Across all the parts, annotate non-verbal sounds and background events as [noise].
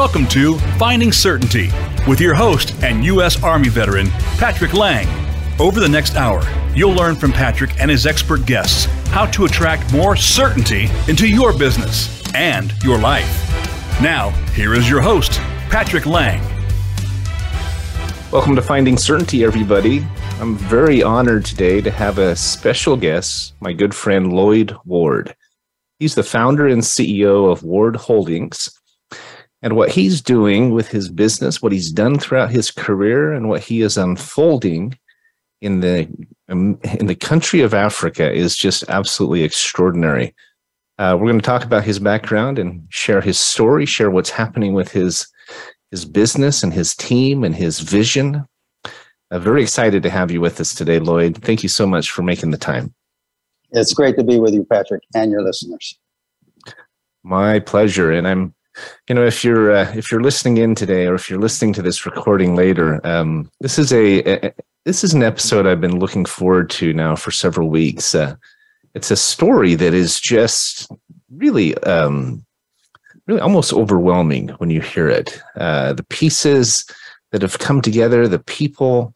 Welcome to Finding Certainty with your host and U.S. Army veteran, Patrick Lang. Over the next hour, you'll learn from Patrick and his expert guests how to attract more certainty into your business and your life. Now, here is your host, Patrick Lang. Welcome to Finding Certainty, everybody. I'm very honored today to have a special guest, my good friend Lloyd Ward. He's the founder and CEO of Ward Holdings. And what he's doing with his business, what he's done throughout his career, and what he is unfolding in the um, in the country of Africa is just absolutely extraordinary. Uh, we're going to talk about his background and share his story, share what's happening with his his business and his team and his vision. I'm very excited to have you with us today, Lloyd. Thank you so much for making the time. It's great to be with you, Patrick, and your listeners. My pleasure, and I'm you know if you're uh, if you're listening in today or if you're listening to this recording later um, this is a, a, this is an episode i've been looking forward to now for several weeks. Uh, it's a story that is just really um, really almost overwhelming when you hear it. Uh, the pieces that have come together the people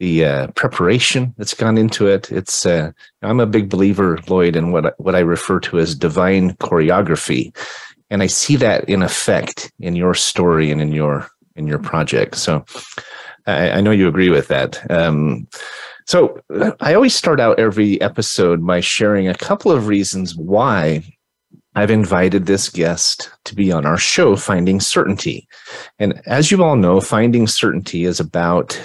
the uh, preparation that's gone into it. It's uh, i'm a big believer lloyd in what I, what i refer to as divine choreography and I see that in effect in your story and in your in your project. So I, I know you agree with that. Um, so I always start out every episode by sharing a couple of reasons why I've invited this guest to be on our show, Finding Certainty. And as you all know, Finding Certainty is about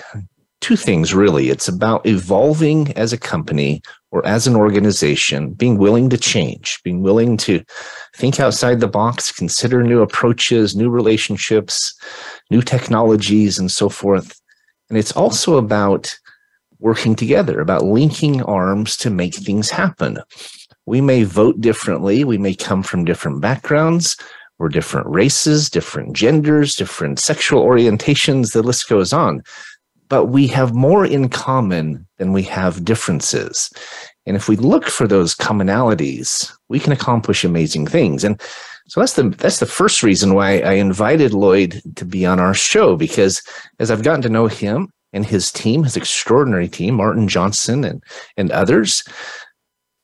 two things really. It's about evolving as a company or as an organization, being willing to change, being willing to think outside the box, consider new approaches, new relationships, new technologies, and so forth. And it's also about working together, about linking arms to make things happen. We may vote differently, we may come from different backgrounds. We're different races, different genders, different sexual orientations, the list goes on but we have more in common than we have differences. And if we look for those commonalities, we can accomplish amazing things. And so that's the that's the first reason why I invited Lloyd to be on our show because as I've gotten to know him and his team, his extraordinary team, Martin Johnson and and others,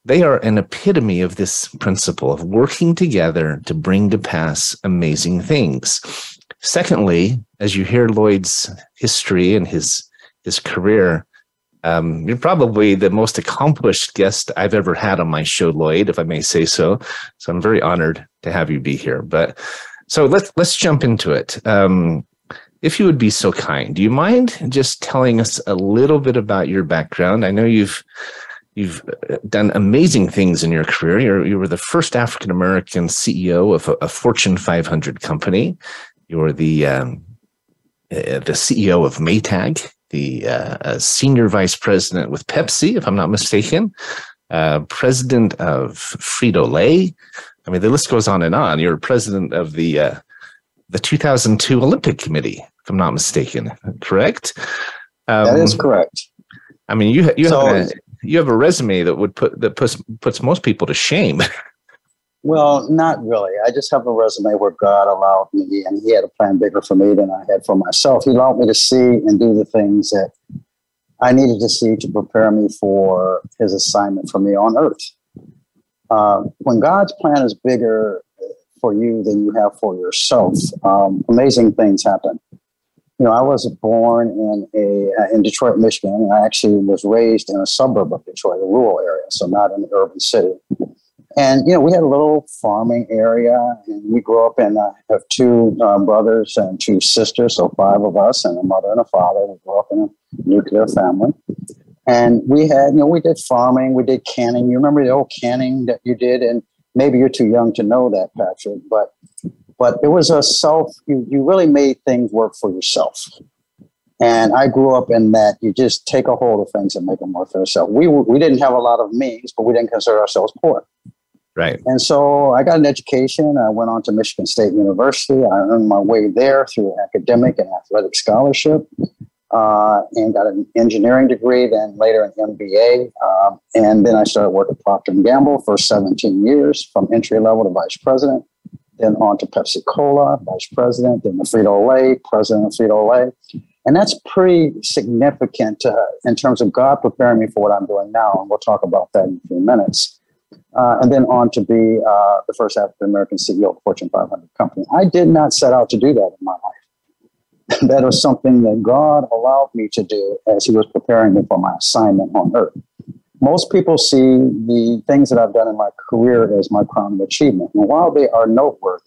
they are an epitome of this principle of working together to bring to pass amazing things. Secondly, as you hear Lloyd's history and his his career, um, you're probably the most accomplished guest I've ever had on my show, Lloyd, if I may say so. So I'm very honored to have you be here. But so let's let's jump into it. Um, if you would be so kind, do you mind just telling us a little bit about your background? I know you've you've done amazing things in your career. You're, you were the first African American CEO of a, a, Fortune 500 company. You're the um, uh, the CEO of Maytag, the uh, senior vice president with Pepsi, if I'm not mistaken, uh, president of Frito Lay. I mean, the list goes on and on. You're president of the uh, the 2002 Olympic Committee, if I'm not mistaken. Correct? Um, that is correct. I mean, you you so, have a, you have a resume that would put that puts puts most people to shame. [laughs] Well, not really. I just have a resume where God allowed me, and He had a plan bigger for me than I had for myself. He allowed me to see and do the things that I needed to see to prepare me for His assignment for me on earth. Uh, when God's plan is bigger for you than you have for yourself, um, amazing things happen. You know, I was born in a uh, in Detroit, Michigan, and I actually was raised in a suburb of Detroit, a rural area, so not in the urban city. And you know, we had a little farming area, and we grew up in. I uh, have two uh, brothers and two sisters, so five of us, and a mother and a father. We grew up in a nuclear family, and we had, you know, we did farming, we did canning. You remember the old canning that you did, and maybe you're too young to know that, Patrick, but but it was a self. You you really made things work for yourself. And I grew up in that you just take a hold of things and make them work for yourself. We, we didn't have a lot of means, but we didn't consider ourselves poor. Right. And so I got an education. I went on to Michigan State University. I earned my way there through academic and athletic scholarship uh, and got an engineering degree, then later an MBA. Uh, um, and then I started working at Procter & Gamble for 17 years from entry level to vice president. then on to Pepsi Cola, vice president, then the Frito Lay, president of Frito Lay. And that's pretty significant uh, in terms of God preparing me for what I'm doing now. And we'll talk about that in a few minutes. Uh, and then on to be uh, the first African American CEO of a Fortune 500 company. I did not set out to do that in my life. [laughs] that was something that God allowed me to do as He was preparing me for my assignment on earth. Most people see the things that I've done in my career as my crown of achievement. And while they are noteworthy,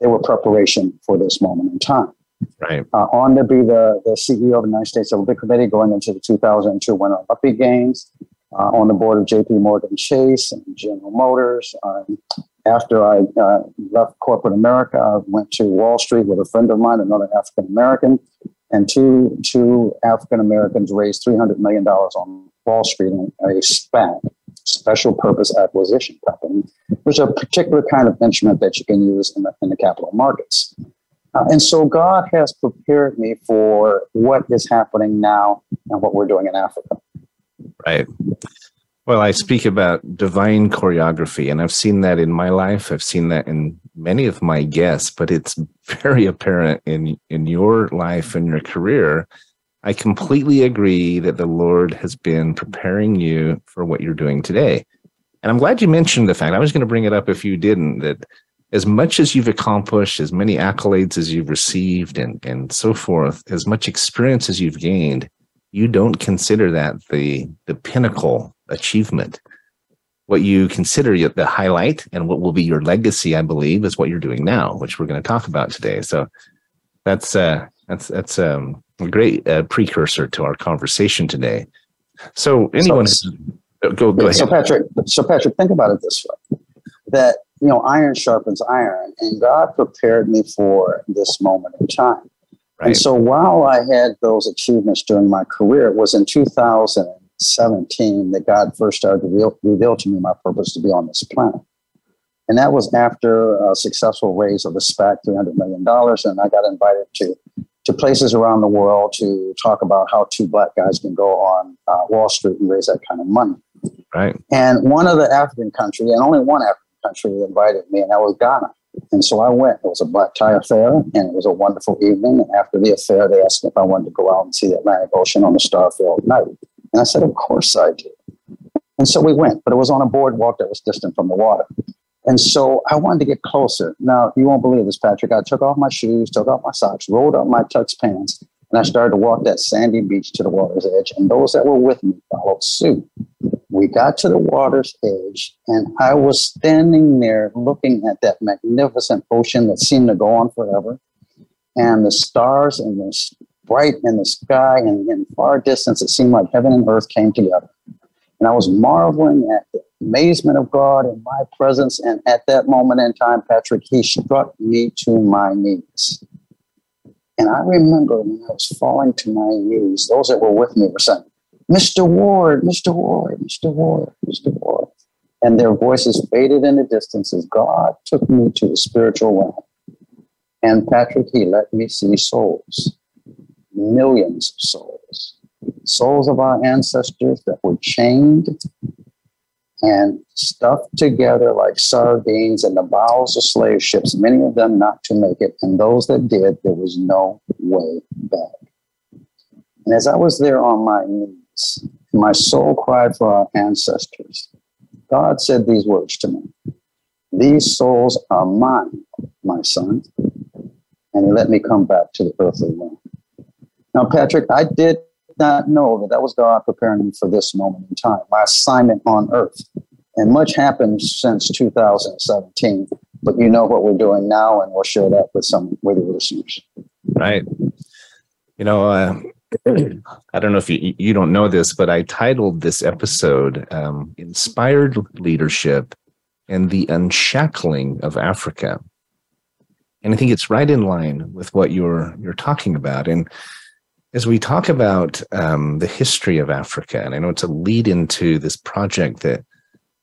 they were preparation for this moment in time. Right. Uh, on to be the, the CEO of the United States Olympic Committee going into the 2002 Winter Olympic Games, uh, on the board of JP Morgan Chase and General Motors. Um, after I uh, left corporate America, I went to Wall Street with a friend of mine, another African American, and two, two African Americans raised $300 million on Wall Street in a SPAC, special purpose acquisition company, which is a particular kind of instrument that you can use in the, in the capital markets. Uh, and so God has prepared me for what is happening now and what we're doing in Africa. Right. Well, I speak about divine choreography, and I've seen that in my life. I've seen that in many of my guests, but it's [laughs] very apparent in in your life and your career. I completely agree that the Lord has been preparing you for what you're doing today. And I'm glad you mentioned the fact, I was going to bring it up if you didn't, that as much as you've accomplished, as many accolades as you've received, and, and so forth, as much experience as you've gained, you don't consider that the, the pinnacle achievement. What you consider the highlight and what will be your legacy, I believe, is what you're doing now, which we're going to talk about today. So that's uh, that's that's um, a great uh, precursor to our conversation today. So anyone, so, go go ahead. So Patrick, so Patrick, think about it this way: that you know, iron sharpens iron, and God prepared me for this moment in time. Right. And so while I had those achievements during my career, it was in 2017 that God first started to reveal, reveal to me my purpose to be on this planet. And that was after a successful raise of the SPAC, $300 million. And I got invited to, to places around the world to talk about how two black guys can go on uh, Wall Street and raise that kind of money. Right. And one of the African countries, and only one African country invited me, and that was Ghana. And so I went. It was a black tie affair, and it was a wonderful evening. And after the affair, they asked me if I wanted to go out and see the Atlantic Ocean on a star-filled night. And I said, of course I do. And so we went, but it was on a boardwalk that was distant from the water. And so I wanted to get closer. Now, you won't believe this, Patrick. I took off my shoes, took off my socks, rolled up my tux pants, and I started to walk that sandy beach to the water's edge. And those that were with me followed suit we got to the water's edge, and I was standing there looking at that magnificent ocean that seemed to go on forever, and the stars and the bright in the sky, and in far distance, it seemed like heaven and earth came together. And I was marveling at the amazement of God in my presence. And at that moment in time, Patrick, he struck me to my knees. And I remember when I was falling to my knees, those that were with me were saying, Mr. Ward, Mr. Ward, Mr. Ward, Mr. Ward. And their voices faded in the distance as God took me to the spiritual realm. And Patrick, he let me see souls, millions of souls, souls of our ancestors that were chained and stuffed together like sardines in the bowels of slave ships, many of them not to make it. And those that did, there was no way back. And as I was there on my knees, my soul cried for our ancestors. God said these words to me These souls are mine, my son. And he let me come back to the earthly realm. Now, Patrick, I did not know that that was God preparing me for this moment in time, my assignment on earth. And much happened since 2017, but you know what we're doing now, and we'll share that with some with your listeners. Right. You know, uh, [clears throat] I don't know if you you don't know this, but I titled this episode um, "Inspired Leadership and the Unshackling of Africa," and I think it's right in line with what you're you're talking about. And as we talk about um, the history of Africa, and I know it's a lead into this project that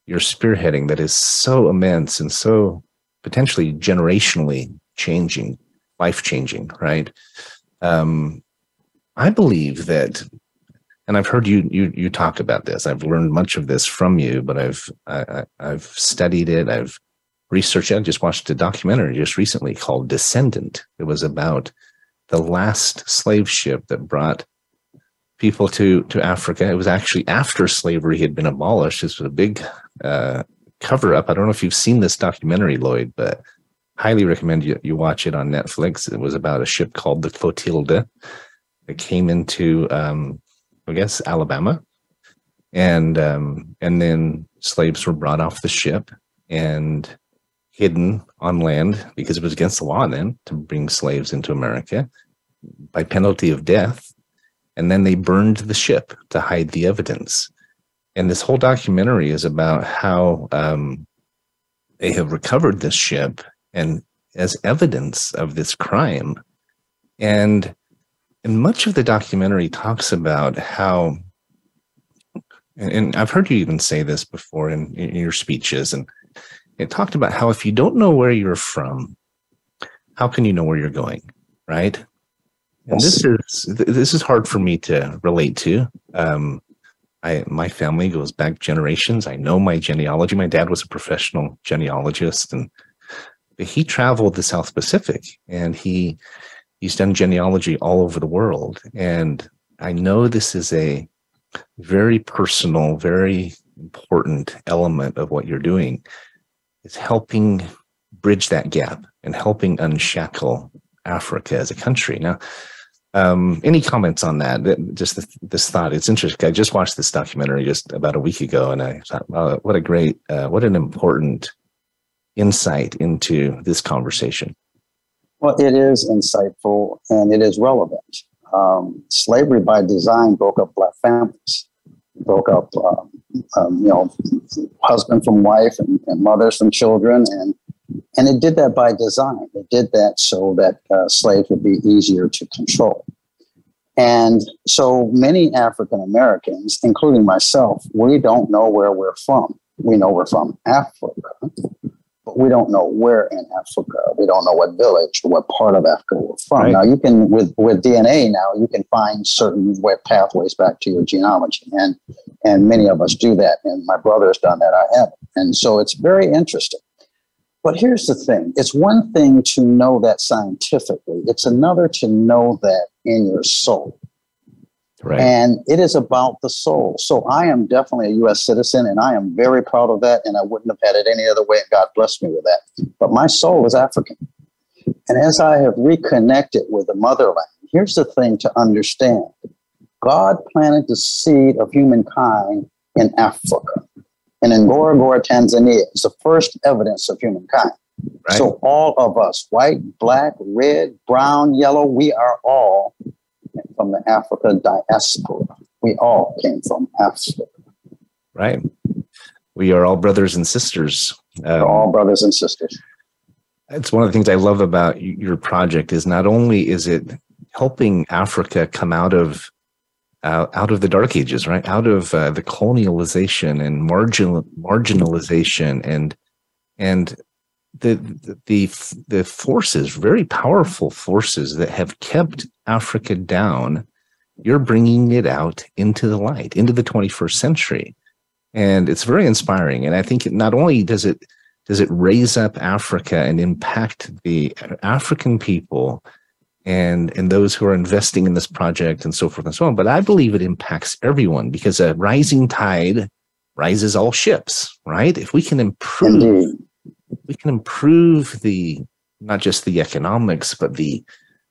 you're spearheading that is so immense and so potentially generationally changing, life changing, right? Um, I believe that, and I've heard you you you talk about this. I've learned much of this from you, but I've I, have studied it. I've researched it. I just watched a documentary just recently called Descendant. It was about the last slave ship that brought people to to Africa. It was actually after slavery had been abolished. This was a big uh, cover up. I don't know if you've seen this documentary, Lloyd, but highly recommend you, you watch it on Netflix. It was about a ship called the Clotilda that came into, um, I guess, Alabama, and um, and then slaves were brought off the ship and hidden on land because it was against the law then to bring slaves into America by penalty of death. And then they burned the ship to hide the evidence. And this whole documentary is about how um, they have recovered this ship and as evidence of this crime. And and much of the documentary talks about how and I've heard you even say this before in, in your speeches, and it talked about how if you don't know where you're from, how can you know where you're going, right? And this is this is hard for me to relate to. Um, I my family goes back generations. I know my genealogy. My dad was a professional genealogist, and he traveled the South Pacific, and he he's done genealogy all over the world. And I know this is a very personal, very important element of what you're doing. Is helping bridge that gap and helping unshackle Africa as a country. Now, um, any comments on that? Just this thought. It's interesting. I just watched this documentary just about a week ago, and I thought, oh, what a great, uh, what an important insight into this conversation. Well, it is insightful and it is relevant. Um, slavery by design broke up black families, broke up, um, um, you know, husband from wife and, and mothers from children, and and it did that by design. It did that so that uh, slaves would be easier to control. And so many African Americans, including myself, we don't know where we're from. We know we're from Africa, but we don't know where in Africa. We don't know what village or what part of Africa we're from. Right. Now you can with with DNA now you can find certain pathways back to your genealogy, and and many of us do that. And my brother has done that. I have, and so it's very interesting. But here's the thing it's one thing to know that scientifically, it's another to know that in your soul. Right. And it is about the soul. So I am definitely a U.S. citizen, and I am very proud of that. And I wouldn't have had it any other way. And God blessed me with that. But my soul is African. And as I have reconnected with the motherland, here's the thing to understand God planted the seed of humankind in Africa and in Ngorongoro, Tanzania, is the first evidence of humankind. Right. So all of us, white, black, red, brown, yellow, we are all from the Africa diaspora. We all came from Africa. Right. We are all brothers and sisters. Um, all brothers and sisters. It's one of the things I love about your project is not only is it helping Africa come out of uh, out of the dark ages, right? Out of uh, the colonialization and marginal marginalization and and the, the the forces, very powerful forces that have kept Africa down. You're bringing it out into the light, into the 21st century, and it's very inspiring. And I think not only does it does it raise up Africa and impact the African people and and those who are investing in this project and so forth and so on. But I believe it impacts everyone because a rising tide rises all ships, right? If we can improve. We can improve the not just the economics, but the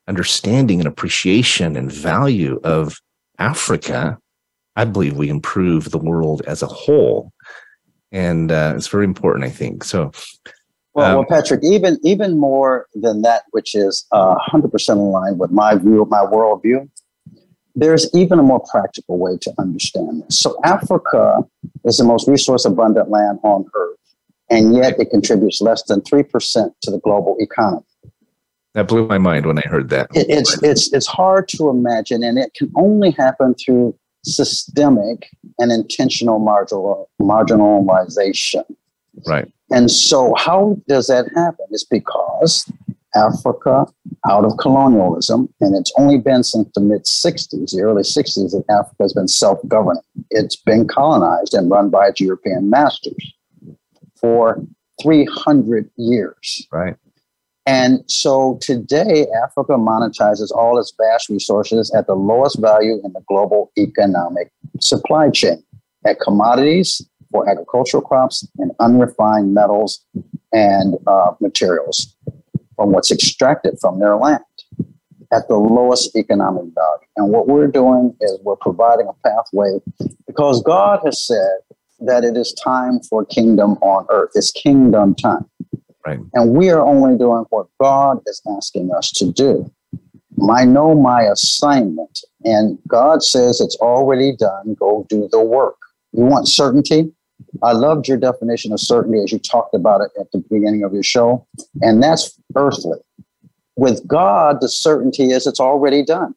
understanding and appreciation and value of Africa. I believe we improve the world as a whole, and uh, it's very important. I think so. Well, um, well, Patrick, even even more than that, which is uh, hundred percent aligned with my view, my worldview. There's even a more practical way to understand this. So, Africa is the most resource abundant land on Earth, and yet it contributes less than three percent to the global economy. That blew my mind when I heard that. It, it's it's it's hard to imagine, and it can only happen through systemic and intentional marginal, marginalization. Right. And so, how does that happen? It's because Africa, out of colonialism, and it's only been since the mid 60s, the early 60s, that Africa has been self governing. It's been colonized and run by its European masters for 300 years. Right. And so today, Africa monetizes all its vast resources at the lowest value in the global economic supply chain at commodities for agricultural crops and unrefined metals and uh, materials from what's extracted from their land at the lowest economic value. And what we're doing is we're providing a pathway because God has said that it is time for kingdom on earth. It's kingdom time. Right. And we are only doing what God is asking us to do. I know my assignment, and God says it's already done. Go do the work. You want certainty? I loved your definition of certainty as you talked about it at the beginning of your show, and that's earthly. With God, the certainty is it's already done.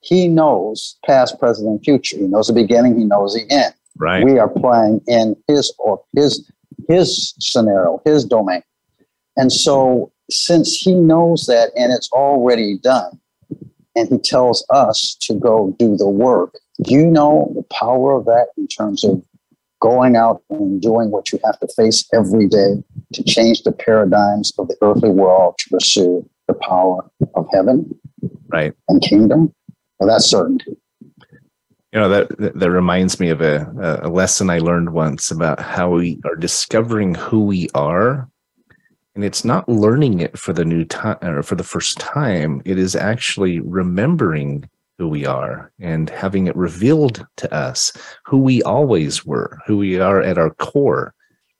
He knows past, present, and future. He knows the beginning. He knows the end. Right. We are playing in his or his his scenario, his domain. And so, since he knows that and it's already done, and he tells us to go do the work, you know the power of that in terms of going out and doing what you have to face every day to change the paradigms of the earthly world to pursue the power of heaven right. and kingdom. Well, that's certainty. You know that that reminds me of a, a lesson I learned once about how we are discovering who we are. And it's not learning it for the new time or for the first time. It is actually remembering who we are and having it revealed to us who we always were who we are at our core.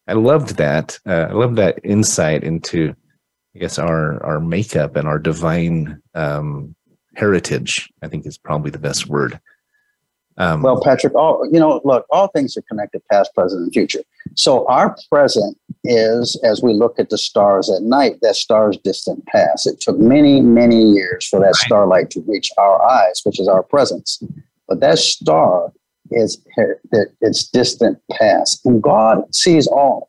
I loved that uh, i love that insight into i guess our our makeup and our divine um, heritage i think is probably the best word um, well, Patrick, all you know, look, all things are connected, past, present, and future. So our present is, as we look at the stars at night, that star's distant past. It took many, many years for that right. starlight to reach our eyes, which is our presence. But that star is its distant past, and God sees all.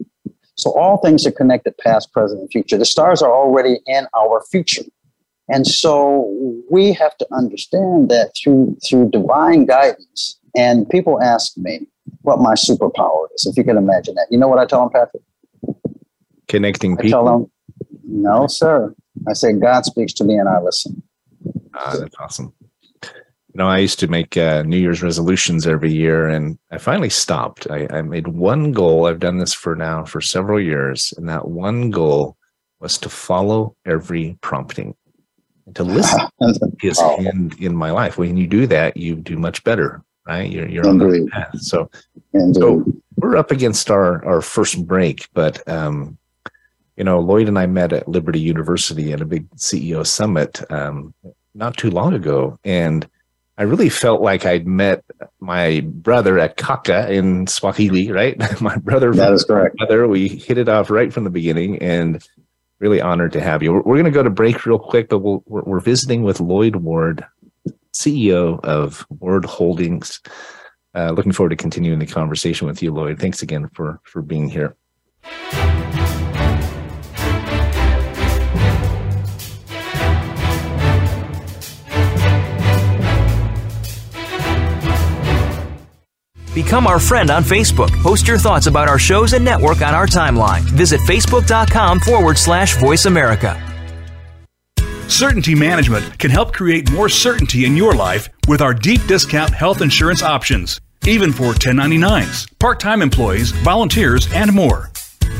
So all things are connected, past, present, and future. The stars are already in our future. And so we have to understand that through through divine guidance. And people ask me what my superpower is, if you can imagine that. You know what I tell them, Patrick? Connecting people. I. Tell them, no, sir. I say God speaks to me and I listen. Ah, that's awesome. You know, I used to make uh, New Year's resolutions every year, and I finally stopped. I, I made one goal. I've done this for now for several years, and that one goal was to follow every prompting to listen [laughs] his hand in my life. When you do that, you do much better, right? You're, you're on the right path. So, so we're up against our, our first break, but, um, you know, Lloyd and I met at Liberty University at a big CEO summit um, not too long ago. And I really felt like I'd met my brother at Kaka in Swahili, right? [laughs] my brother. That is correct. Brother, we hit it off right from the beginning. And really honored to have you. We're, we're going to go to break real quick, but we we are we're visiting with Lloyd Ward, CEO of Ward Holdings. Uh, looking forward to continuing the conversation with you, Lloyd. Thanks again for for being here. Become our friend on Facebook. Post your thoughts about our shows and network on our timeline. Visit facebook.com forward slash voice America. Certainty Management can help create more certainty in your life with our deep discount health insurance options, even for 1099s, part time employees, volunteers, and more.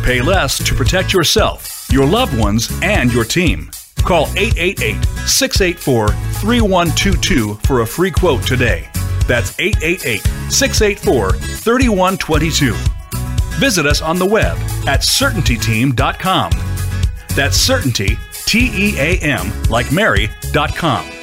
Pay less to protect yourself, your loved ones, and your team. Call 888 684 3122 for a free quote today. That's 888 684 3122. Visit us on the web at certaintyteam.com. That's certainty, T E A M, like Mary.com.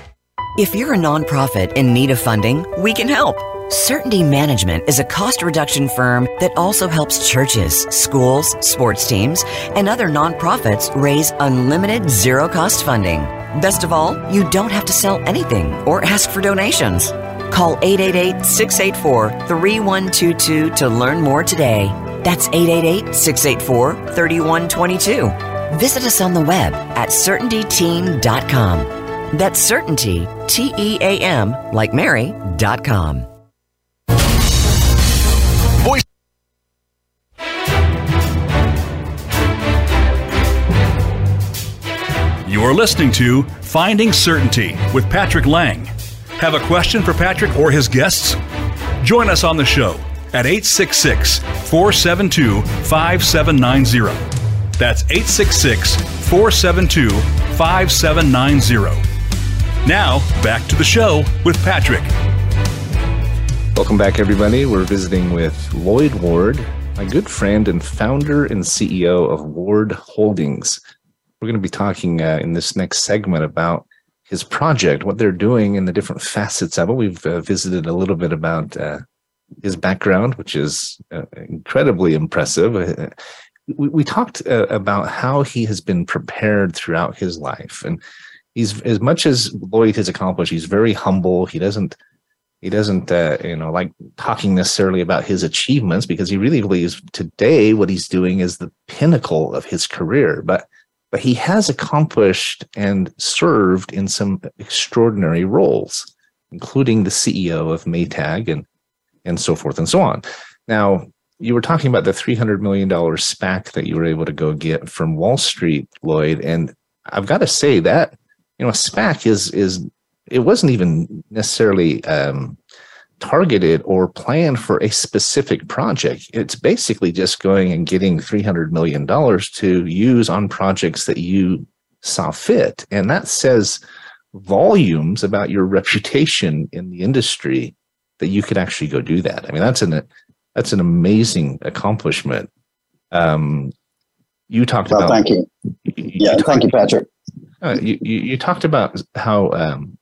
If you're a nonprofit in need of funding, we can help. Certainty Management is a cost reduction firm that also helps churches, schools, sports teams, and other nonprofits raise unlimited zero cost funding. Best of all, you don't have to sell anything or ask for donations. Call 888 684 3122 to learn more today. That's 888 684 3122. Visit us on the web at CertaintyTeam.com. That's Certainty, T E A M, like Mary.com. Voice. You're listening to Finding Certainty with Patrick Lang. Have a question for Patrick or his guests? Join us on the show at 866 472 5790. That's 866 472 5790. Now, back to the show with Patrick. Welcome back, everybody. We're visiting with Lloyd Ward, my good friend and founder and CEO of Ward Holdings. We're going to be talking uh, in this next segment about his project, what they're doing, and the different facets of it. We've uh, visited a little bit about uh, his background, which is uh, incredibly impressive. Uh, we, we talked uh, about how he has been prepared throughout his life, and he's as much as Lloyd has accomplished. He's very humble. He doesn't he doesn't uh, you know like talking necessarily about his achievements because he really believes today what he's doing is the pinnacle of his career but but he has accomplished and served in some extraordinary roles, including the CEO of Maytag and and so forth and so on. Now, you were talking about the $300 million SPAC that you were able to go get from Wall Street, Lloyd. And I've got to say that, you know, a SPAC is, is, it wasn't even necessarily um, targeted or planned for a specific project. It's basically just going and getting $300 million to use on projects that you saw fit. And that says volumes about your [laughs] reputation in the industry that you could actually go do that. I mean, that's an, that's an amazing accomplishment. Um, you talked well, about. Thank you. you yeah, you thank you, Patrick. Uh, you, you, talked about how um,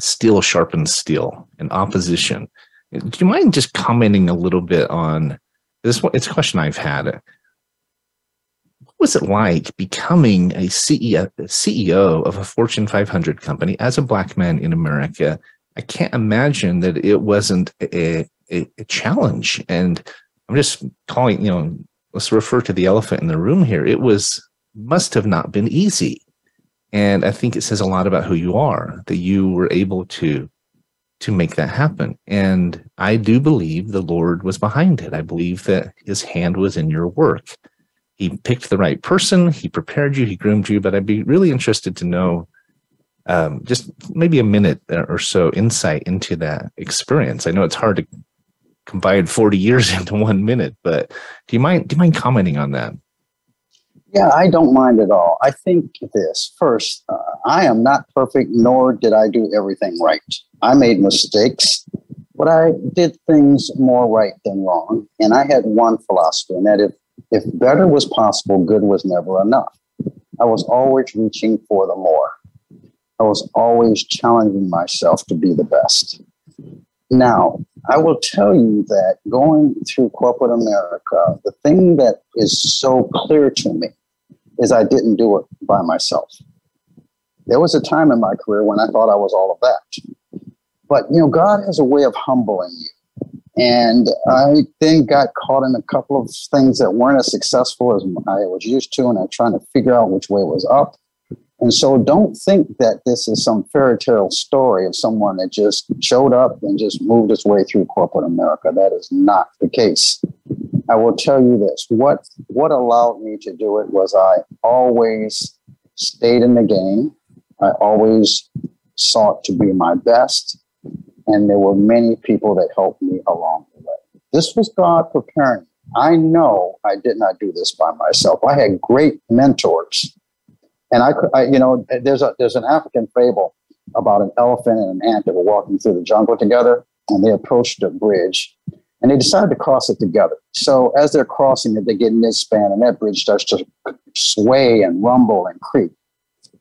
steel sharpens steel in opposition. Do you mind just commenting a little bit on this? It's a question I've had. What was it like becoming a CEO, CEO of a Fortune 500 company as a black man in America? I can't imagine that it wasn't a, a, a challenge. And I'm just calling, you know, let's refer to the elephant in the room here. It was must have not been easy. And I think it says a lot about who you are that you were able to to make that happen. And I do believe the Lord was behind it. I believe that his hand was in your work. He picked the right person, he prepared you, he groomed you. But I'd be really interested to know um, just maybe a minute or so insight into that experience. I know it's hard to combine 40 years [laughs] into one minute, but do you mind do you mind commenting on that? Yeah, I don't mind at all. I think this first, uh, I am not perfect, nor did I do everything right. I made mistakes, but I did things more right than wrong. And I had one philosophy, and that if, if better was possible, good was never enough. I was always reaching for the more. I was always challenging myself to be the best. Now, I will tell you that going through corporate America, the thing that is so clear to me is I didn't do it by myself. There was a time in my career when I thought I was all of that. But, you know, God has a way of humbling you. And I then got caught in a couple of things that weren't as successful as I was used to, and I'm trying to figure out which way was up. And so don't think that this is some fairy tale story of someone that just showed up and just moved its way through corporate America. That is not the case. I will tell you this what what allowed me to do it was I always stayed in the game. I always sought to be my best. And there were many people that helped me along the way. This was God preparing. Me. I know I did not do this by myself. I had great mentors. And I, I you know, there's a there's an African fable about an elephant and an ant that were walking through the jungle together, and they approached a bridge, and they decided to cross it together. So as they're crossing it, they get in this span, and that bridge starts to sway and rumble and creak.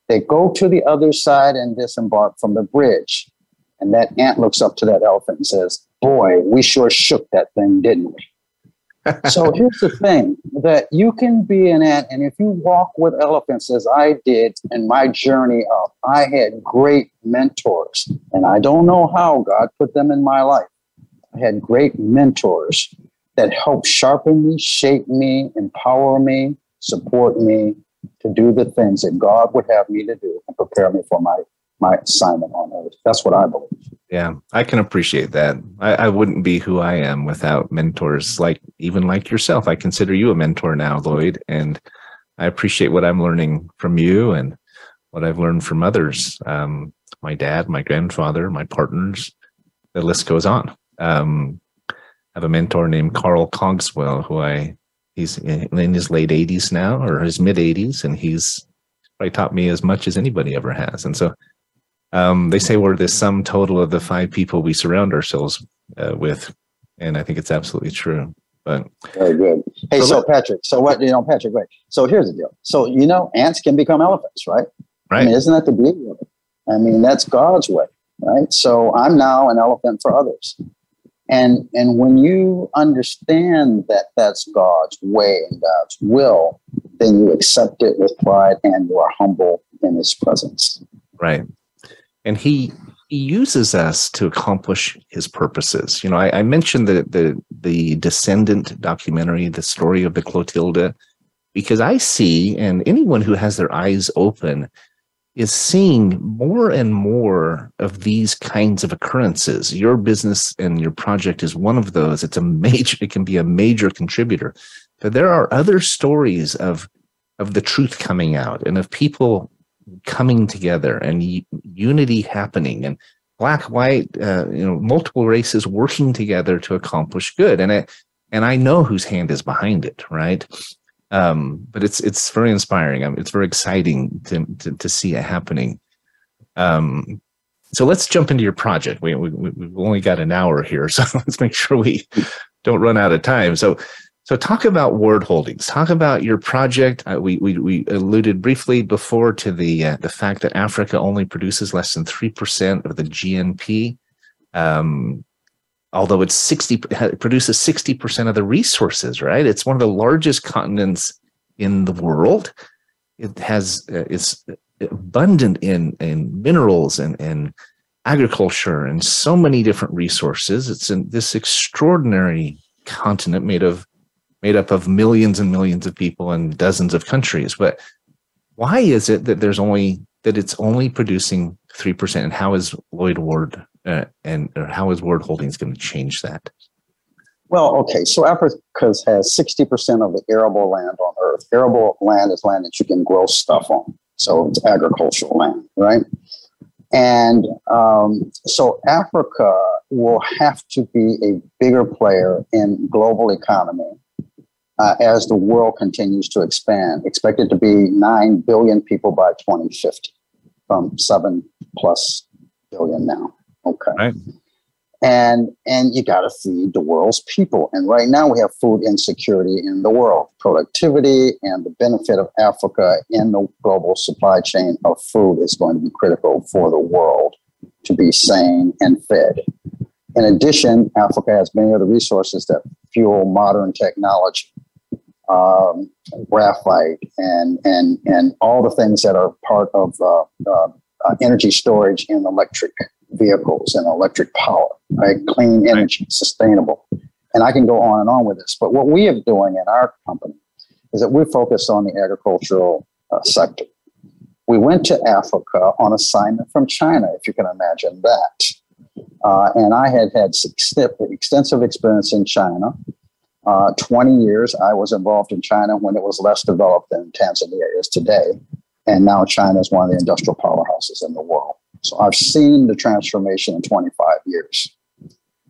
They go to the other side and disembark from the bridge. And that ant looks up to that elephant and says, boy, we sure shook that thing, didn't we? [laughs] so here's the thing that you can be an ant, and if you walk with elephants as I did in my journey up, I had great mentors, and I don't know how God put them in my life. I had great mentors that helped sharpen me, shape me, empower me, support me to do the things that God would have me to do and prepare me for my my assignment on earth. That's what I believe. Yeah, I can appreciate that. I, I, wouldn't be who I am without mentors like even like yourself. I consider you a mentor now, Lloyd, and I appreciate what I'm learning from you and what I've learned from others. Um, my dad, my grandfather, my partners. The list goes on. Um, I have a mentor named Carl Cogswell, who I he's in his late 80s now or his mid 80s, and he's probably taught me as much as anybody ever has. And so um, they say we're the sum total of the five people we surround ourselves uh, with, and I think it's absolutely true. But very good. Hey, so, so Patrick, so what you know, Patrick, right? So here's the deal. So you know, ants can become elephants, right? Right. I mean, isn't that the beauty of it? I mean, that's God's way, right? So I'm now an elephant for others. And and when you understand that that's God's way and God's will, then you accept it with pride and you are humble in His presence. Right and he he uses us to accomplish his purposes. You know, I, I, mentioned the, the the descendant documentary, the story of the Clotilda, because I see, and anyone who has their eyes open is seeing more and more of these kinds of occurrences. Your business and your project is one of those. It's a major, it can be a major contributor. But there are other stories of of the truth coming out and of people coming together and unity happening and black white uh, you know multiple races working together to accomplish good and it and I know whose hand is behind it right um, but it's it's very inspiring. It's very exciting to, to, to see it happening. Um, so let's jump into your project. We, we, we've only got an hour here [laughs] so let's make sure we don't run out of time. So so talk about Ward Holdings. Talk about your project. Uh, we, we we alluded briefly before to the uh, the fact that Africa only produces less than three percent of the GNP, um, although it's sixty it produces sixty percent of the resources. Right, it's one of the largest continents in the world. It has uh, it's abundant in in minerals and and agriculture and so many different resources. It's in this extraordinary continent made of made up of millions and millions of people in dozens of countries. But why is it that there's only that it's only producing three percent? And how is Lloyd Ward uh, and how is Ward Holdings going to change that? Well, okay, so Africa has sixty percent of the arable land on Earth. Arable land is land that you can grow stuff on, so it's agricultural land, right? And um, so Africa will have to be a bigger player in global economy uh, as the world continues to expand. Expected to be 9 billion people by 2050 from 7 plus billion now. Okay. Right. And and you got to feed the world's people. And right now we have food insecurity in the world. Productivity and the benefit of Africa in the global supply chain of food is going to be critical for the world to be sane and fed. In addition, Africa has many other resources that fuel modern technology um, graphite and and and all the things that are part of uh, uh, uh, energy storage and electric vehicles and electric power, right? Clean energy, sustainable, and I can go on and on with this. But what we are doing in our company is that we're focused on the agricultural uh, sector. We went to Africa on assignment from China, if you can imagine that. Uh, and I had had extensive experience in China uh, 20 years, I was involved in China when it was less developed than Tanzania is today. And now China is one of the industrial powerhouses in the world. So I've seen the transformation in 25 years.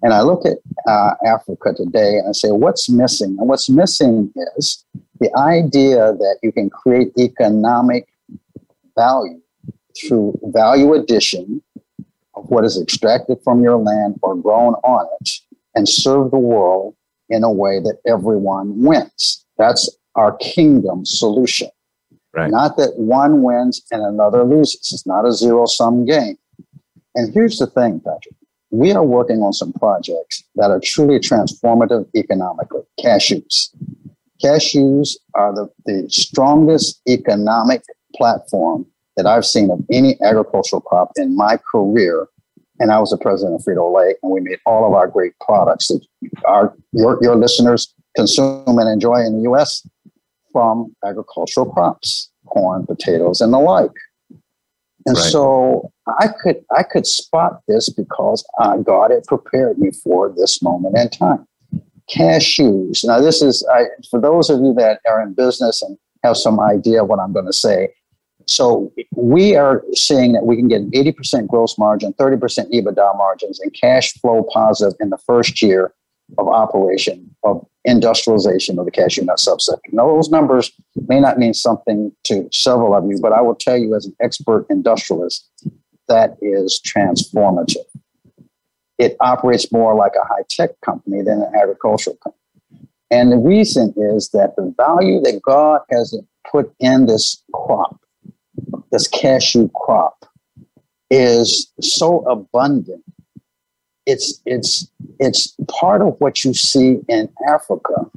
And I look at uh, Africa today and I say, what's missing? And what's missing is the idea that you can create economic value through value addition of what is extracted from your land or grown on it and serve the world in a way that everyone wins. That's our kingdom solution. Right. Not that one wins and another loses. It's not a zero sum game. And here's the thing, Patrick we are working on some projects that are truly transformative economically. Cashews. Cashews are the, the strongest economic platform that I've seen of any agricultural crop in my career. And I was the president of Frito Lay, and we made all of our great products that our your, your listeners consume and enjoy in the US from agricultural crops, corn, potatoes, and the like. And right. so I could I could spot this because uh, God had prepared me for this moment in time. Cashews. Now, this is I, for those of you that are in business and have some idea what I'm going to say. So we are seeing that we can get 80% gross margin, 30% EBITDA margins, and cash flow positive in the first year of operation of industrialization of the cashew nut subsector. Now, those numbers may not mean something to several of you, but I will tell you as an expert industrialist, that is transformative. It operates more like a high tech company than an agricultural company. And the reason is that the value that God has put in this crop, this cashew crop, is so abundant it's it's it's part of what you see in Africa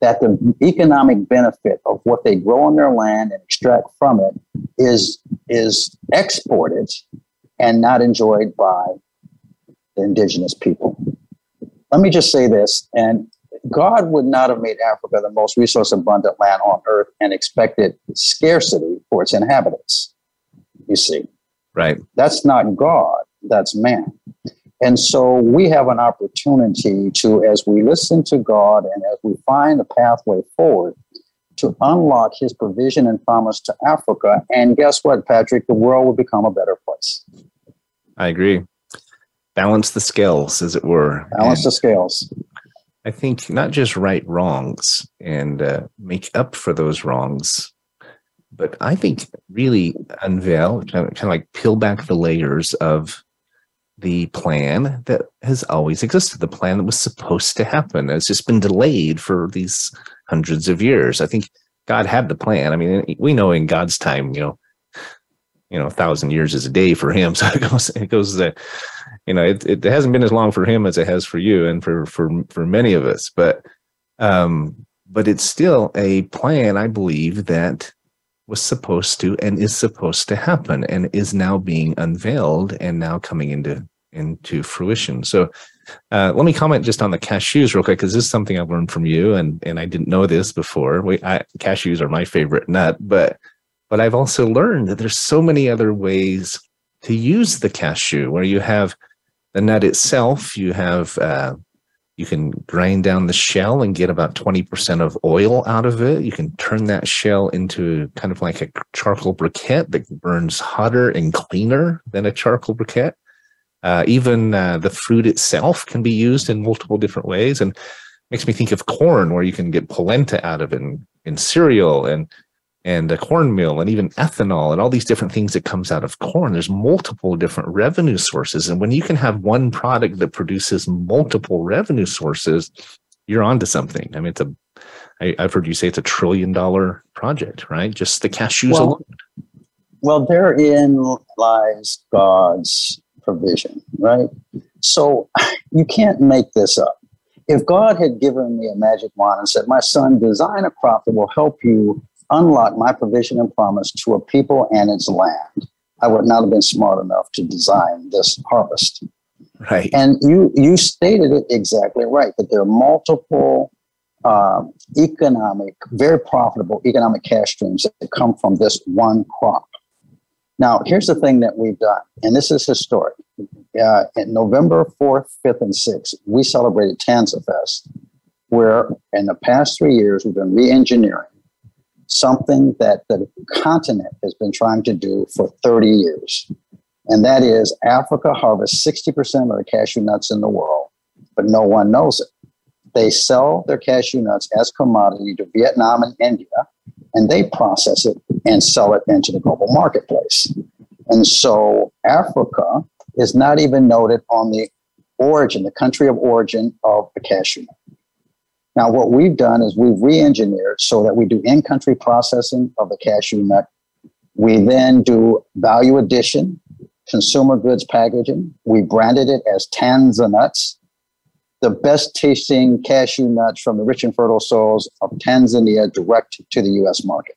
that the economic benefit of what they grow on their land and extract from it is is exported and not enjoyed by the indigenous people. Let me just say this, and God would not have made Africa the most resource abundant land on earth and expected scarcity for its inhabitants. You see. Right. That's not God, that's man. And so we have an opportunity to, as we listen to God and as we find a pathway forward, to unlock his provision and promise to Africa. And guess what, Patrick? The world will become a better place. I agree. Balance the scales, as it were. Balance and the scales. I think not just right wrongs and uh, make up for those wrongs, but I think really unveil, kind of, kind of like peel back the layers of the plan that has always existed, the plan that was supposed to happen. It's just been delayed for these hundreds of years. I think God had the plan. I mean, we know in God's time, you know, you know, a thousand years is a day for him. [laughs] So it goes, it goes, uh, you know, it, it hasn't been as long for him as it has for you and for, for, for many of us, but, um, but it's still a plan, I believe, that was supposed to and is supposed to happen and is now being unveiled and now coming into into fruition. So uh, let me comment just on the cashews real quick because this is something I've learned from you and and I didn't know this before. We, I, cashews are my favorite nut, but but I've also learned that there's so many other ways to use the cashew where you have the nut itself, you have uh, you can grind down the shell and get about 20% of oil out of it. You can turn that shell into kind of like a charcoal briquette that burns hotter and cleaner than a charcoal briquette. Uh, even uh, the fruit itself can be used in multiple different ways and makes me think of corn where you can get polenta out of it in, in cereal and and a cornmeal and even ethanol and all these different things that comes out of corn. There's multiple different revenue sources. And when you can have one product that produces multiple revenue sources you're onto something. I mean it's a I, i've heard you say it's a trillion dollar project right? Just the cashews well, alone. well therein lies god's provision right? So [laughs] you can't make this up. If God had given me a magic wand and said, My son, design a crop that will help you unlock my provision and promise to a people and its land, I would not have been smart enough to design this harvest. Right. And you you stated it exactly right that there are multiple um, economic, very profitable economic cash streams that come from this one crop. Now, here's the thing that we've done, and this is historic. Uh, in November 4th, 5th, and 6th, we celebrated Tanza Fest, where in the past three years, we've been re engineering something that the continent has been trying to do for 30 years. And that is Africa harvests 60% of the cashew nuts in the world, but no one knows it. They sell their cashew nuts as commodity to Vietnam and India, and they process it and sell it into the global marketplace. And so Africa is not even noted on the origin, the country of origin of the cashew nut. Now, what we've done is we've re engineered so that we do in country processing of the cashew nut. We then do value addition consumer goods packaging. We branded it as Tanzanuts, the best tasting cashew nuts from the rich and fertile soils of Tanzania direct to the US market,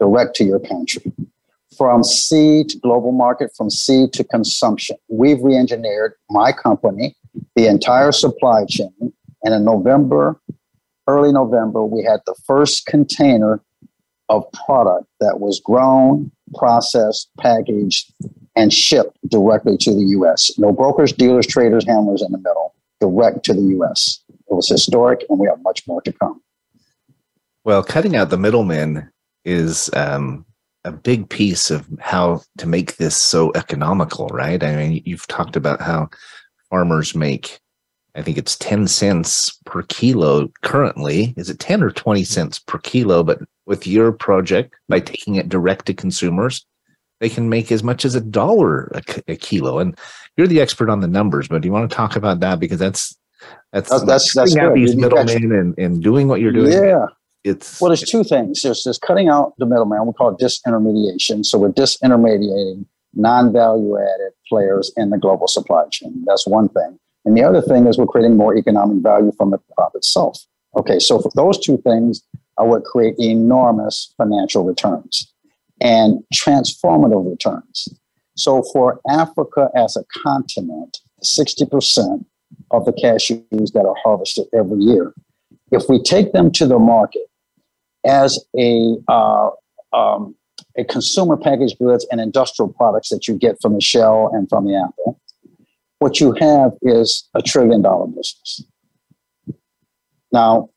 direct to your country. From seed to global market, from seed to consumption. We've re engineered my company, the entire supply chain. And in November, early November, we had the first container of product that was grown, processed, packaged, and shipped directly to the US. No brokers, dealers, traders, handlers in the middle, direct to the US. It was historic, and we have much more to come. Well, cutting out the middlemen is um, a big piece of how to make this so economical, right? I mean, you've talked about how farmers make I think it's 10 cents per kilo currently. Is it 10 or 20 cents per kilo? But with your project, by taking it direct to consumers, they can make as much as a dollar a, kilo. And you're the expert on the numbers, but do you want to talk about that? Because that's that's that's that's, that's out these middlemen and, and doing what you're doing. Yeah. It's well, there's two things. There's this cutting out the middleman. We call it disintermediation. So we're disintermediating non-value added players in the global supply chain. That's one thing. And the other thing is we're creating more economic value from the crop itself. Okay, so for those two things are what create enormous financial returns and transformative returns. So for Africa as a continent, 60% of the cashews that are harvested every year, if we take them to the market as a uh, um, a consumer packaged goods and industrial products that you get from the shell and from the apple, what you have is a trillion dollar business. Now,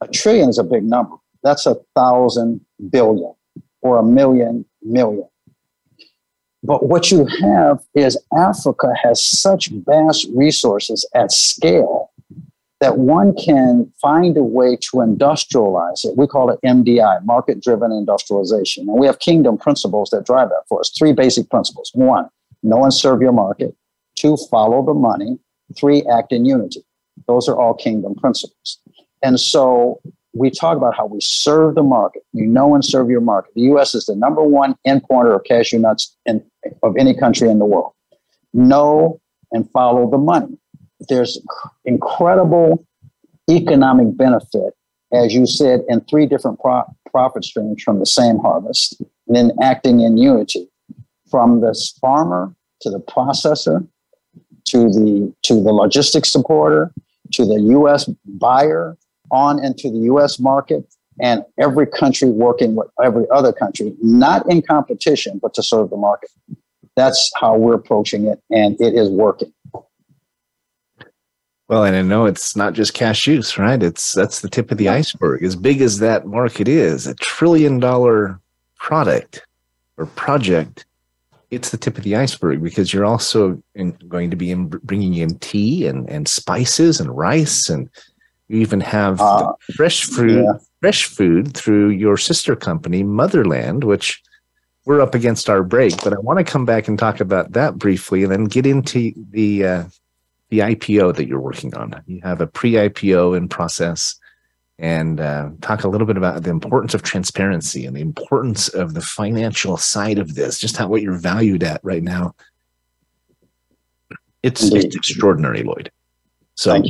a trillion is a big number. That's a thousand billion or a million million. But what you have is Africa has such vast resources at scale that one can find a way to industrialize it. We call it MDI, market driven industrialization. And we have kingdom principles that drive that for us. Three basic principles. One, know and serve your market. Two, follow the money. Three, act in unity. Those are all kingdom principles. And so we talk about how we serve the market. You know and serve your market. The U.S. is the number one importer of cashew nuts in, of any country in the world. Know and follow the money. There's incredible economic benefit, as you said, in three different pro- profit streams from the same harvest, and then acting in unity from the farmer to the processor to the to the logistics supporter, to the U.S. buyer, on into the U.S. market, and every country working with every other country, not in competition, but to serve the market. That's how we're approaching it, and it is working. Well, and I know it's not just cashews, right? It's that's the tip of the iceberg. As big as that market is, a trillion dollar product or project it's the tip of the iceberg because you're also in, going to be in, bringing in tea and, and spices and rice and you even have uh, fresh food yeah. fresh food through your sister company motherland which we're up against our break but i want to come back and talk about that briefly and then get into the uh, the ipo that you're working on you have a pre-ipo in process and uh, talk a little bit about the importance of transparency and the importance of the financial side of this, just how what you're valued at right now. It's, it's extraordinary, Lloyd. So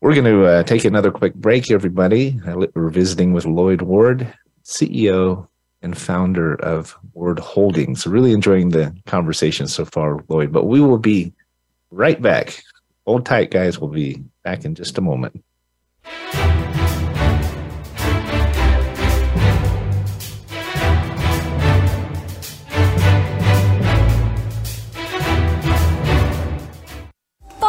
we're going to uh, take another quick break, everybody. We're visiting with Lloyd Ward, CEO and founder of Ward Holdings. Really enjoying the conversation so far, Lloyd, but we will be right back. Hold tight, guys. We'll be back in just a moment.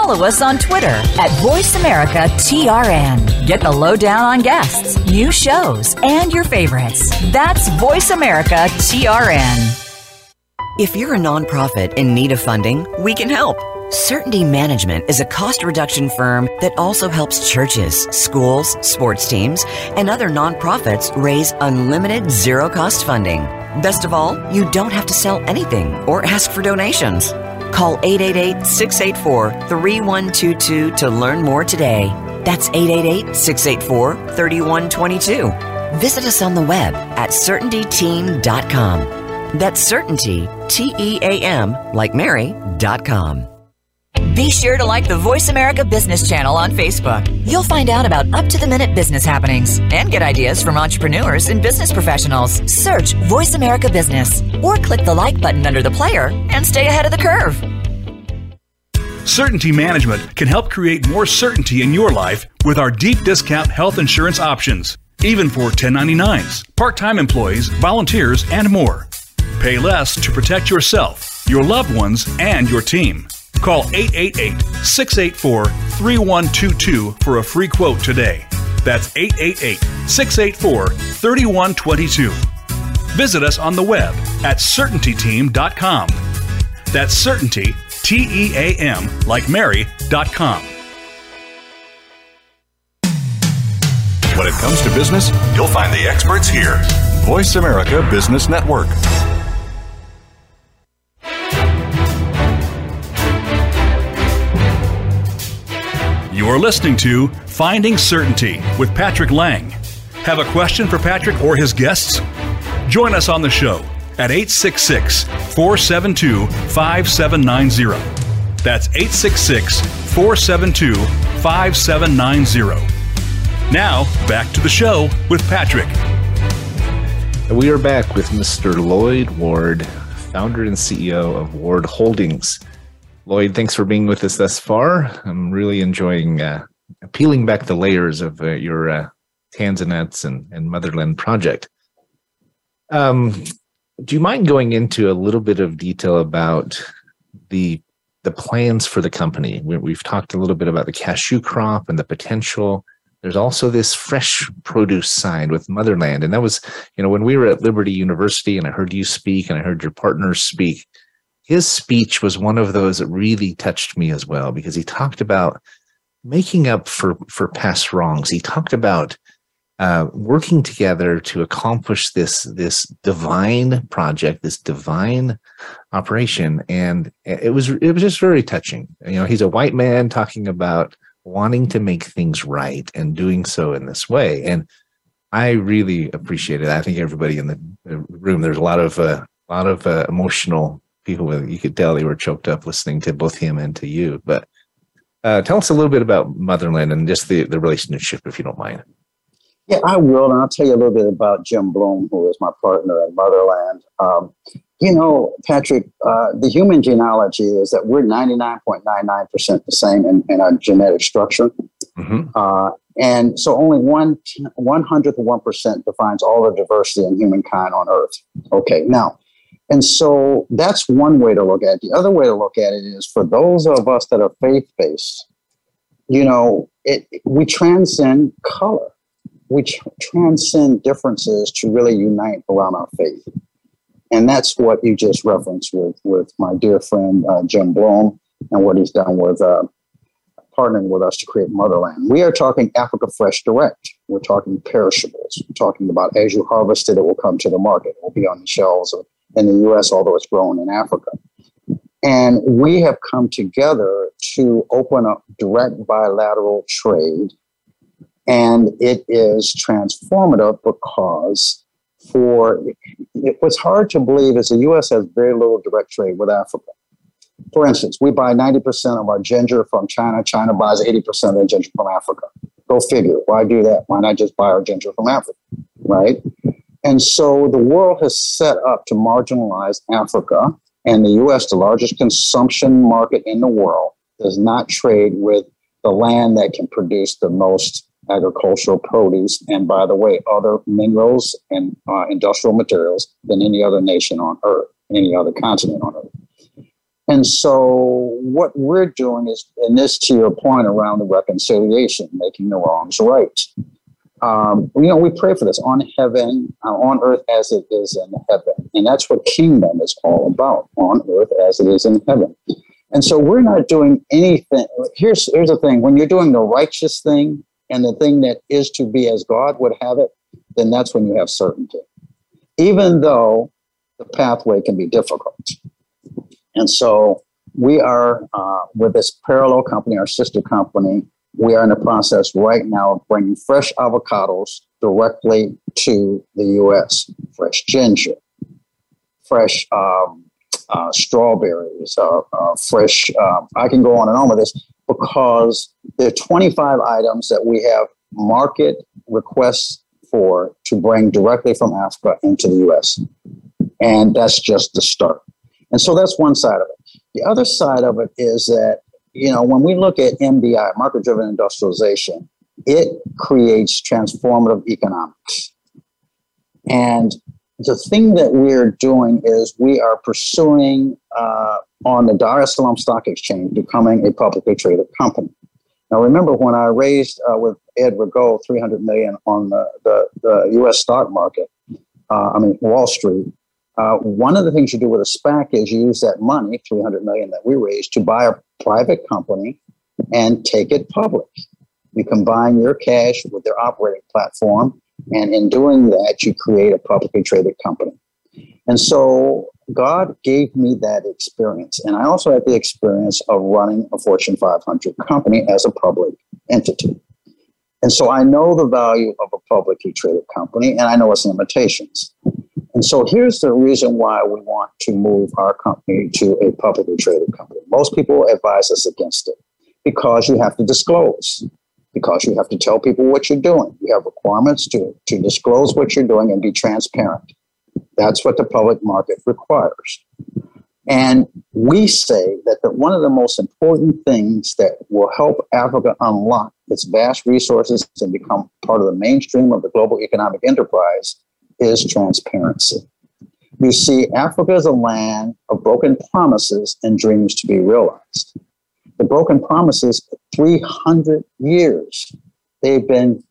Follow us on Twitter at VoiceAmericaTRN. Get the lowdown on guests, new shows, and your favorites. That's VoiceAmericaTRN. If you're a nonprofit in need of funding, we can help. Certainty Management is a cost reduction firm that also helps churches, schools, sports teams, and other nonprofits raise unlimited zero cost funding. Best of all, you don't have to sell anything or ask for donations. Call 888 684 3122 to learn more today. That's 888 684 3122. Visit us on the web at certaintyteam.com. That's certainty, T E A M, like Mary.com. Be sure to like the Voice America Business channel on Facebook. You'll find out about up to the minute business happenings and get ideas from entrepreneurs and business professionals. Search Voice America Business or click the like button under the player and stay ahead of the curve. Certainty Management can help create more certainty in your life with our deep discount health insurance options, even for 1099s, part time employees, volunteers, and more. Pay less to protect yourself, your loved ones, and your team. Call 888 684 3122 for a free quote today. That's 888 684 3122. Visit us on the web at CertaintyTeam.com. That's Certainty, T E A M, like Mary.com. When it comes to business, you'll find the experts here. Voice America Business Network. You're listening to Finding Certainty with Patrick Lang. Have a question for Patrick or his guests? Join us on the show at 866 472 5790. That's 866 472 5790. Now, back to the show with Patrick. We are back with Mr. Lloyd Ward, founder and CEO of Ward Holdings. Lloyd, thanks for being with us thus far. I'm really enjoying uh, peeling back the layers of uh, your uh, Tanzanuts and, and Motherland project. Um, do you mind going into a little bit of detail about the the plans for the company? We, we've talked a little bit about the cashew crop and the potential. There's also this fresh produce side with Motherland, and that was, you know, when we were at Liberty University, and I heard you speak, and I heard your partners speak his speech was one of those that really touched me as well because he talked about making up for for past wrongs. He talked about uh, working together to accomplish this this divine project, this divine operation, and it was it was just very touching. You know, he's a white man talking about wanting to make things right and doing so in this way, and I really appreciate it. I think everybody in the room, there's a lot of uh, a lot of uh, emotional people with you could tell they were choked up listening to both him and to you. But uh, tell us a little bit about Motherland and just the, the relationship, if you don't mind. Yeah, I will. And I'll tell you a little bit about Jim Bloom, who is my partner at Motherland. Um, you know, Patrick, uh, the human genealogy is that we're 99.99% the same in, in our genetic structure. Mm-hmm. Uh, and so only one one hundredth of one percent defines all the diversity in humankind on Earth. Okay, now and so that's one way to look at it. The other way to look at it is for those of us that are faith based, you know, it, we transcend color. We tr- transcend differences to really unite around our faith. And that's what you just referenced with, with my dear friend uh, Jim Bloom and what he's done with uh, partnering with us to create Motherland. We are talking Africa Fresh Direct. We're talking perishables. We're talking about as you harvest it, it will come to the market. It will be on the shelves of in the US, although it's grown in Africa. And we have come together to open up direct bilateral trade. And it is transformative because for it, what's hard to believe is the US has very little direct trade with Africa. For instance, we buy 90% of our ginger from China. China buys 80% of their ginger from Africa. Go figure. Why do that? Why not just buy our ginger from Africa? Right? And so the world has set up to marginalize Africa, and the US, the largest consumption market in the world, does not trade with the land that can produce the most agricultural produce and, by the way, other minerals and uh, industrial materials than any other nation on earth, any other continent on earth. And so, what we're doing is, and this to your point around the reconciliation, making the wrongs right um, you know, we pray for this on heaven, uh, on earth as it is in heaven. And that's what kingdom is all about on earth as it is in heaven. And so we're not doing anything. Here's, here's the thing when you're doing the righteous thing and the thing that is to be as God would have it, then that's when you have certainty, even though the pathway can be difficult. And so we are uh, with this parallel company, our sister company, we are in the process right now of bringing fresh avocados directly to the US, fresh ginger, fresh um, uh, strawberries, uh, uh, fresh. Um, I can go on and on with this because there are 25 items that we have market requests for to bring directly from Africa into the US. And that's just the start. And so that's one side of it. The other side of it is that, you know, when we look at MDI, market driven industrialization, it creates transformative economics. And the thing that we're doing is we are pursuing uh, on the Dar es Salaam Stock Exchange becoming a publicly traded company. Now, remember when I raised uh, with Ed Rigaud 300 million on the, the, the U.S. stock market, uh, I mean Wall Street. Uh, one of the things you do with a SPAC is you use that money, 300 million that we raised, to buy a private company and take it public. You combine your cash with their operating platform, and in doing that, you create a publicly traded company. And so God gave me that experience. And I also had the experience of running a Fortune 500 company as a public entity. And so I know the value of a publicly traded company and I know its limitations. And so here's the reason why we want to move our company to a publicly traded company. Most people advise us against it because you have to disclose, because you have to tell people what you're doing. You have requirements to, to disclose what you're doing and be transparent. That's what the public market requires. And we say that the, one of the most important things that will help Africa unlock its vast resources and become part of the mainstream of the global economic enterprise is transparency. You see, Africa is a land of broken promises and dreams to be realized. The broken promises, 300 years, they've been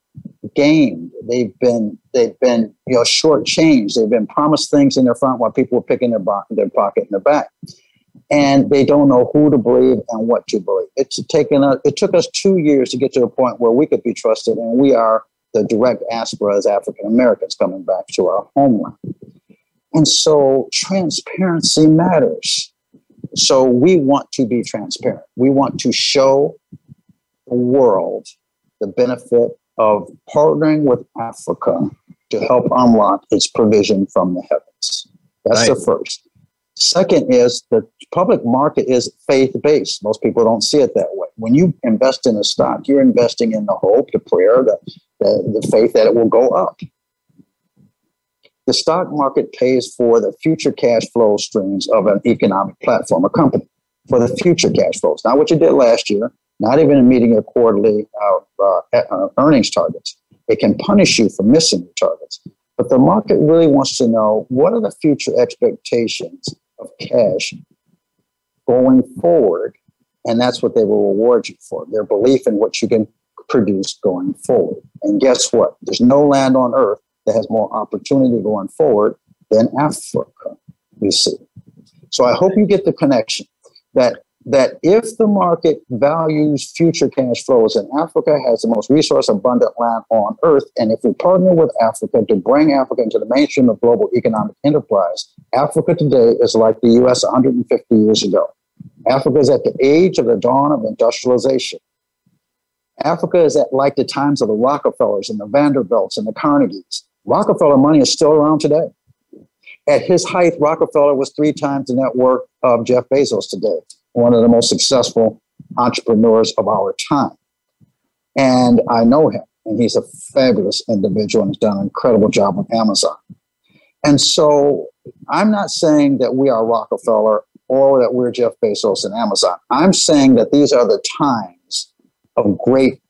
gamed. They've been they've been you know shortchanged. They've been promised things in their front while people were picking their bo- their pocket in the back, and they don't know who to believe and what to believe. It's taken a, it took us two years to get to a point where we could be trusted, and we are the direct aspira as African Americans coming back to our homeland. And so transparency matters. So we want to be transparent. We want to show the world the benefit of partnering with Africa to help unlock its provision from the heavens. That's right. the first. Second is the public market is faith based. Most people don't see it that way. When you invest in a stock, you're investing in the hope, the prayer, the, the, the faith that it will go up. The stock market pays for the future cash flow streams of an economic platform, a company, for the future cash flows. Not what you did last year, not even in meeting your quarterly uh, uh, earnings targets. It can punish you for missing your targets. But the market really wants to know what are the future expectations of cash going forward. And that's what they will reward you for their belief in what you can produce going forward. And guess what? There's no land on earth that has more opportunity going forward than Africa, you see. So I hope you get the connection that that if the market values future cash flows and Africa has the most resource abundant land on earth, and if we partner with Africa to bring Africa into the mainstream of global economic enterprise, Africa today is like the US 150 years ago. Africa is at the age of the dawn of industrialization. Africa is at like the times of the Rockefellers and the Vanderbilts and the Carnegies. Rockefeller money is still around today. At his height, Rockefeller was three times the net worth of Jeff Bezos today one of the most successful entrepreneurs of our time. And I know him, and he's a fabulous individual and has done an incredible job with Amazon. And so I'm not saying that we are Rockefeller or that we're Jeff Bezos and Amazon. I'm saying that these are the times of great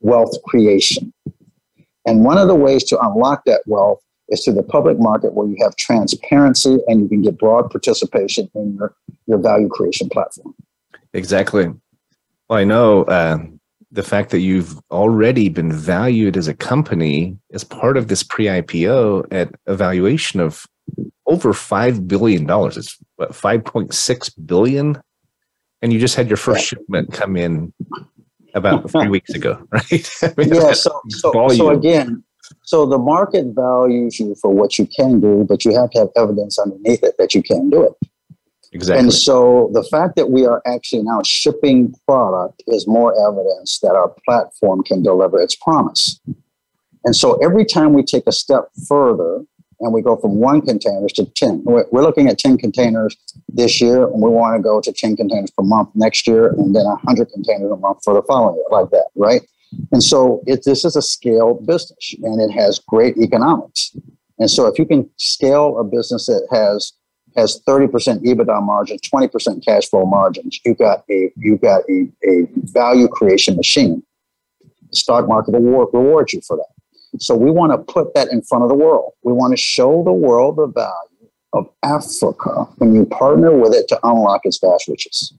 wealth creation. And one of the ways to unlock that wealth is through the public market where you have transparency and you can get broad participation in your, your value creation platform. Exactly. Well, I know uh, the fact that you've already been valued as a company as part of this pre IPO at a valuation of over $5 billion. It's what, 5.6 billion? And you just had your first shipment come in about three weeks ago, [laughs] right? [laughs] Yeah. So, so, so again, so the market values you for what you can do, but you have to have evidence underneath it that you can do it. Exactly. And so the fact that we are actually now shipping product is more evidence that our platform can deliver its promise. And so every time we take a step further and we go from one containers to 10. We're, looking at 10 containers this year, and we want to go to 10 containers per month next year, and then 100 containers a month for the following year, like that, right? And so it, this is a scale business, and it has great economics. And so if you can scale a business that has has 30% EBITDA margins, 20% cash flow margins, you've got a you've got a, a value creation machine. The stock market will reward you for that. So we want to put that in front of the world. We want to show the world the value of Africa when you partner with it to unlock its vast riches.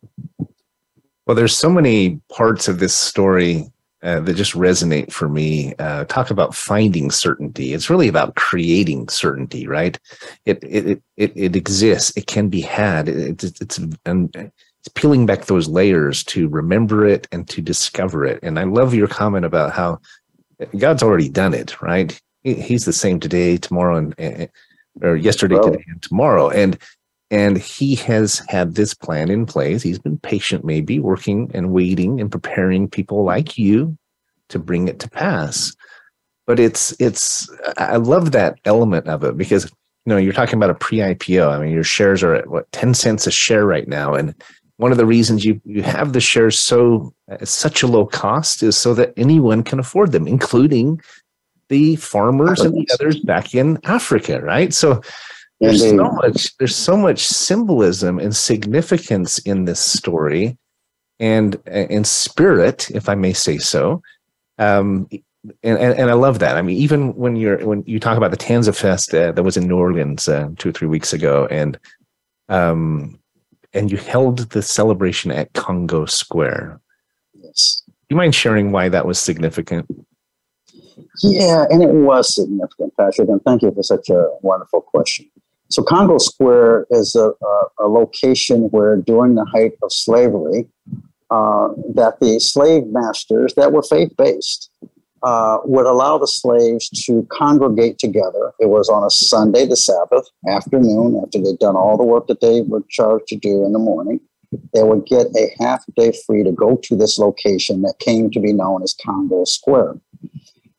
Well, there's so many parts of this story uh, that just resonate for me. Uh, talk about finding certainty. It's really about creating certainty, right? It it it it exists. It can be had. It, it's it's and it's peeling back those layers to remember it and to discover it. And I love your comment about how God's already done it, right? He's the same today, tomorrow, and or yesterday, well, today, and tomorrow, and and he has had this plan in place. He's been patient, maybe working and waiting and preparing people like you to bring it to pass. But it's it's I love that element of it because you know you're talking about a pre-IPO. I mean, your shares are at what ten cents a share right now, and one of the reasons you, you have the shares so at such a low cost is so that anyone can afford them, including the farmers and the others back in Africa, right? So there's so much there's so much symbolism and significance in this story and and spirit, if I may say so. Um, and, and, and I love that. I mean, even when you're when you talk about the Tanza Fest uh, that was in New Orleans uh, two or three weeks ago, and um, and you held the celebration at Congo Square. Yes. Do you mind sharing why that was significant? Yeah, and it was significant, Patrick, and thank you for such a wonderful question. So, Congo Square is a, a, a location where, during the height of slavery, uh, that the slave masters that were faith based uh, would allow the slaves to congregate together. It was on a Sunday, the Sabbath afternoon, after they'd done all the work that they were charged to do in the morning. They would get a half day free to go to this location that came to be known as Congo Square.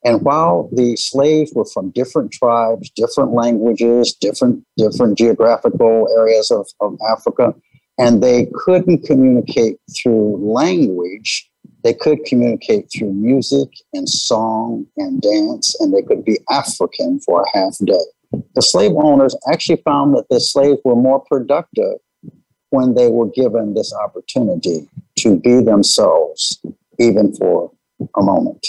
And while the slaves were from different tribes, different languages, different different geographical areas of, of Africa, and they couldn't communicate through language, they could communicate through music and song and dance, and they could be African for a half day. The slave owners actually found that the slaves were more productive when they were given this opportunity to be themselves, even for a moment.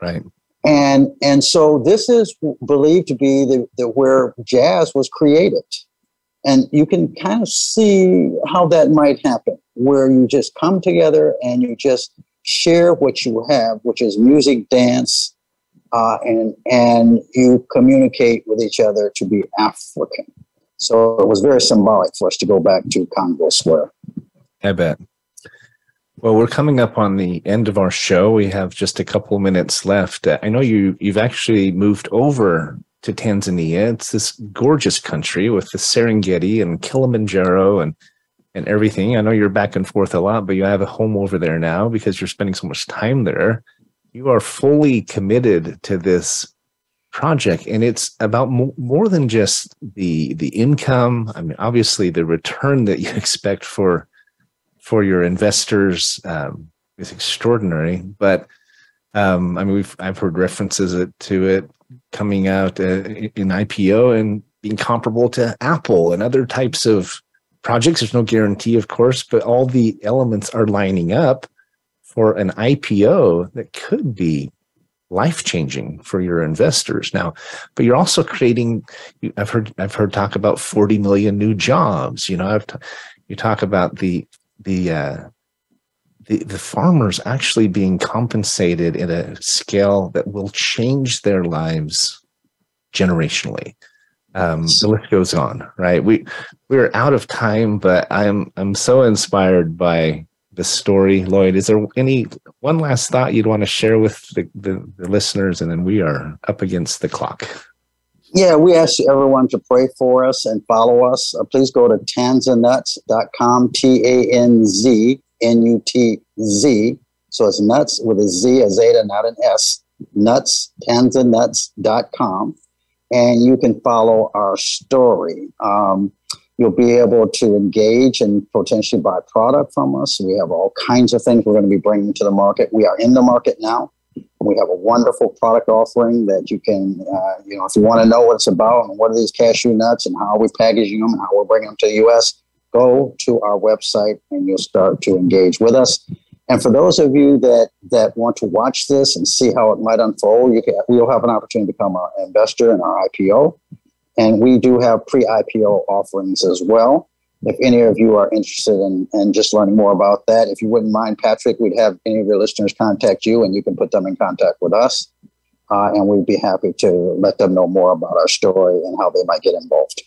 Right. And and so this is believed to be the, the where jazz was created. And you can kind of see how that might happen, where you just come together and you just share what you have, which is music, dance, uh, and and you communicate with each other to be African. So it was very symbolic for us to go back to Congo Square. I bet. Well, we're coming up on the end of our show. We have just a couple minutes left. I know you you've actually moved over to Tanzania. It's this gorgeous country with the Serengeti and Kilimanjaro and and everything. I know you're back and forth a lot, but you have a home over there now because you're spending so much time there. You are fully committed to this project, and it's about mo- more than just the the income. I mean, obviously, the return that you [laughs] expect for for your investors um, is extraordinary. But um, I mean, we've I've heard references to it coming out uh, in IPO and being comparable to Apple and other types of projects. There's no guarantee, of course, but all the elements are lining up for an IPO that could be life changing for your investors now but you're also creating i've heard i've heard talk about 40 million new jobs you know i've t- you talk about the the uh the, the farmers actually being compensated at a scale that will change their lives generationally um, the list goes on, right? We we're out of time, but I'm I'm so inspired by the story, Lloyd. Is there any one last thought you'd want to share with the, the, the listeners, and then we are up against the clock. Yeah, we ask everyone to pray for us and follow us. Uh, please go to tanzanutz.com, T A N Z N U T Z. So it's nuts with a Z, a zeta, not an S. Nuts, tanzanutz.com and you can follow our story. Um, you'll be able to engage and potentially buy product from us. We have all kinds of things we're going to be bringing to the market. We are in the market now. We have a wonderful product offering that you can, uh, you know, if you want to know what it's about and what are these cashew nuts and how we're packaging them and how we're bringing them to the U.S., go to our website and you'll start to engage with us. And for those of you that that want to watch this and see how it might unfold, you can, we'll have an opportunity to become an investor in our IPO. And we do have pre-IPO offerings as well. If any of you are interested in, in just learning more about that, if you wouldn't mind, Patrick, we'd have any of your listeners contact you and you can put them in contact with us. Uh, and we'd be happy to let them know more about our story and how they might get involved.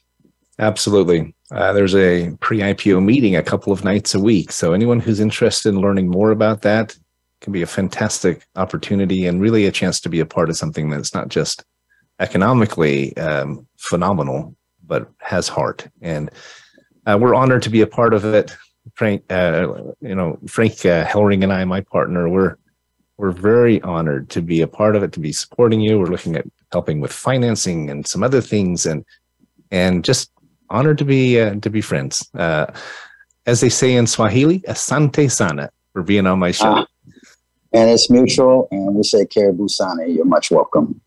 Absolutely. Uh, there's a pre IPO meeting a couple of nights a week. So, anyone who's interested in learning more about that can be a fantastic opportunity and really a chance to be a part of something that's not just economically um, phenomenal, but has heart. And uh, we're honored to be a part of it. Frank, uh, you know, Frank uh, Helring and I, my partner, we're we're very honored to be a part of it, to be supporting you. We're looking at helping with financing and some other things, and and just honored to be uh, to be friends. Uh, as they say in Swahili, asante sana for being on my show. Uh, and it's mutual, and we say karibu sana. You're much welcome.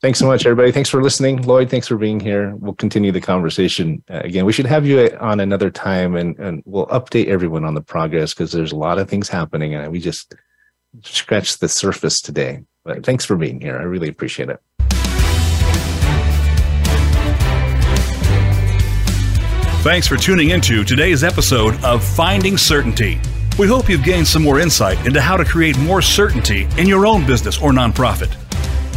Thanks so much, everybody. Thanks for listening. Lloyd, thanks for being here. We'll continue the conversation. Uh, again, we should have you on another time and, and we'll update everyone on the progress because there's a lot of things happening and we just scratched the surface today. But thanks for being here. I really appreciate it. Thanks for tuning into today's episode of Finding Certainty. We hope you've gained some more insight into how to create more certainty in your own business or nonprofit.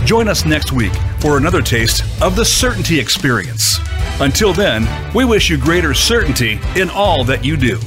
Join us next week for another taste of the certainty experience. Until then, we wish you greater certainty in all that you do.